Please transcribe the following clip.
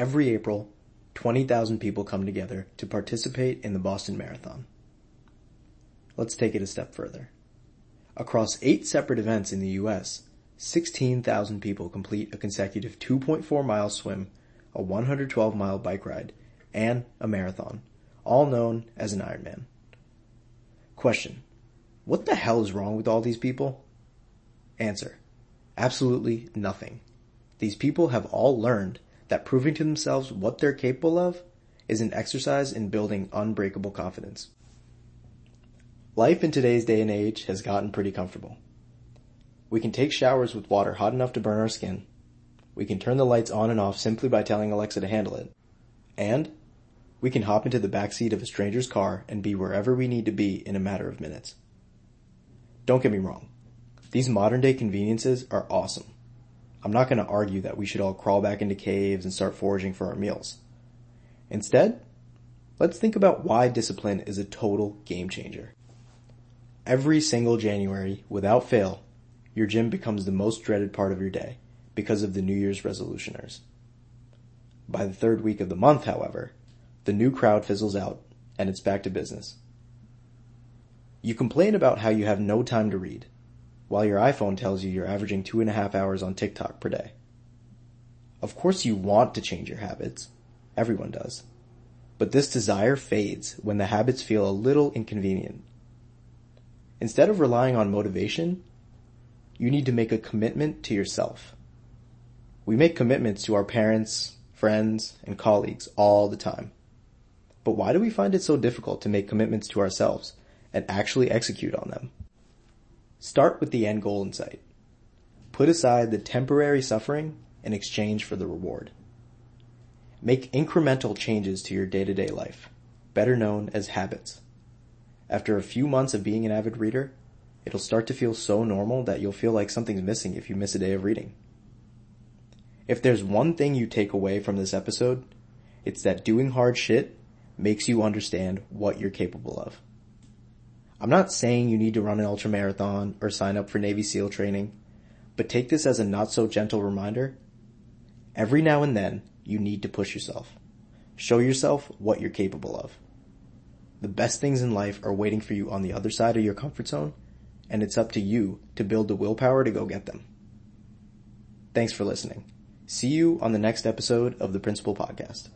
Every April, 20,000 people come together to participate in the Boston Marathon. Let's take it a step further. Across eight separate events in the US, 16,000 people complete a consecutive 2.4 mile swim, a 112 mile bike ride, and a marathon, all known as an Ironman. Question. What the hell is wrong with all these people? Answer. Absolutely nothing. These people have all learned that proving to themselves what they're capable of is an exercise in building unbreakable confidence. Life in today's day and age has gotten pretty comfortable. We can take showers with water hot enough to burn our skin. We can turn the lights on and off simply by telling Alexa to handle it. And we can hop into the backseat of a stranger's car and be wherever we need to be in a matter of minutes. Don't get me wrong. These modern day conveniences are awesome. I'm not going to argue that we should all crawl back into caves and start foraging for our meals. Instead, let's think about why discipline is a total game changer. Every single January, without fail, your gym becomes the most dreaded part of your day because of the New Year's resolutioners. By the third week of the month, however, the new crowd fizzles out and it's back to business. You complain about how you have no time to read, while your iPhone tells you you're averaging two and a half hours on TikTok per day. Of course you want to change your habits. Everyone does. But this desire fades when the habits feel a little inconvenient. Instead of relying on motivation, you need to make a commitment to yourself. We make commitments to our parents, friends, and colleagues all the time. But why do we find it so difficult to make commitments to ourselves and actually execute on them? Start with the end goal in sight. Put aside the temporary suffering in exchange for the reward. Make incremental changes to your day-to-day life, better known as habits. After a few months of being an avid reader, it'll start to feel so normal that you'll feel like something's missing if you miss a day of reading. If there's one thing you take away from this episode, it's that doing hard shit makes you understand what you're capable of. I'm not saying you need to run an ultra marathon or sign up for Navy SEAL training, but take this as a not so gentle reminder. Every now and then, you need to push yourself. Show yourself what you're capable of. The best things in life are waiting for you on the other side of your comfort zone, and it's up to you to build the willpower to go get them. Thanks for listening. See you on the next episode of the Principle Podcast.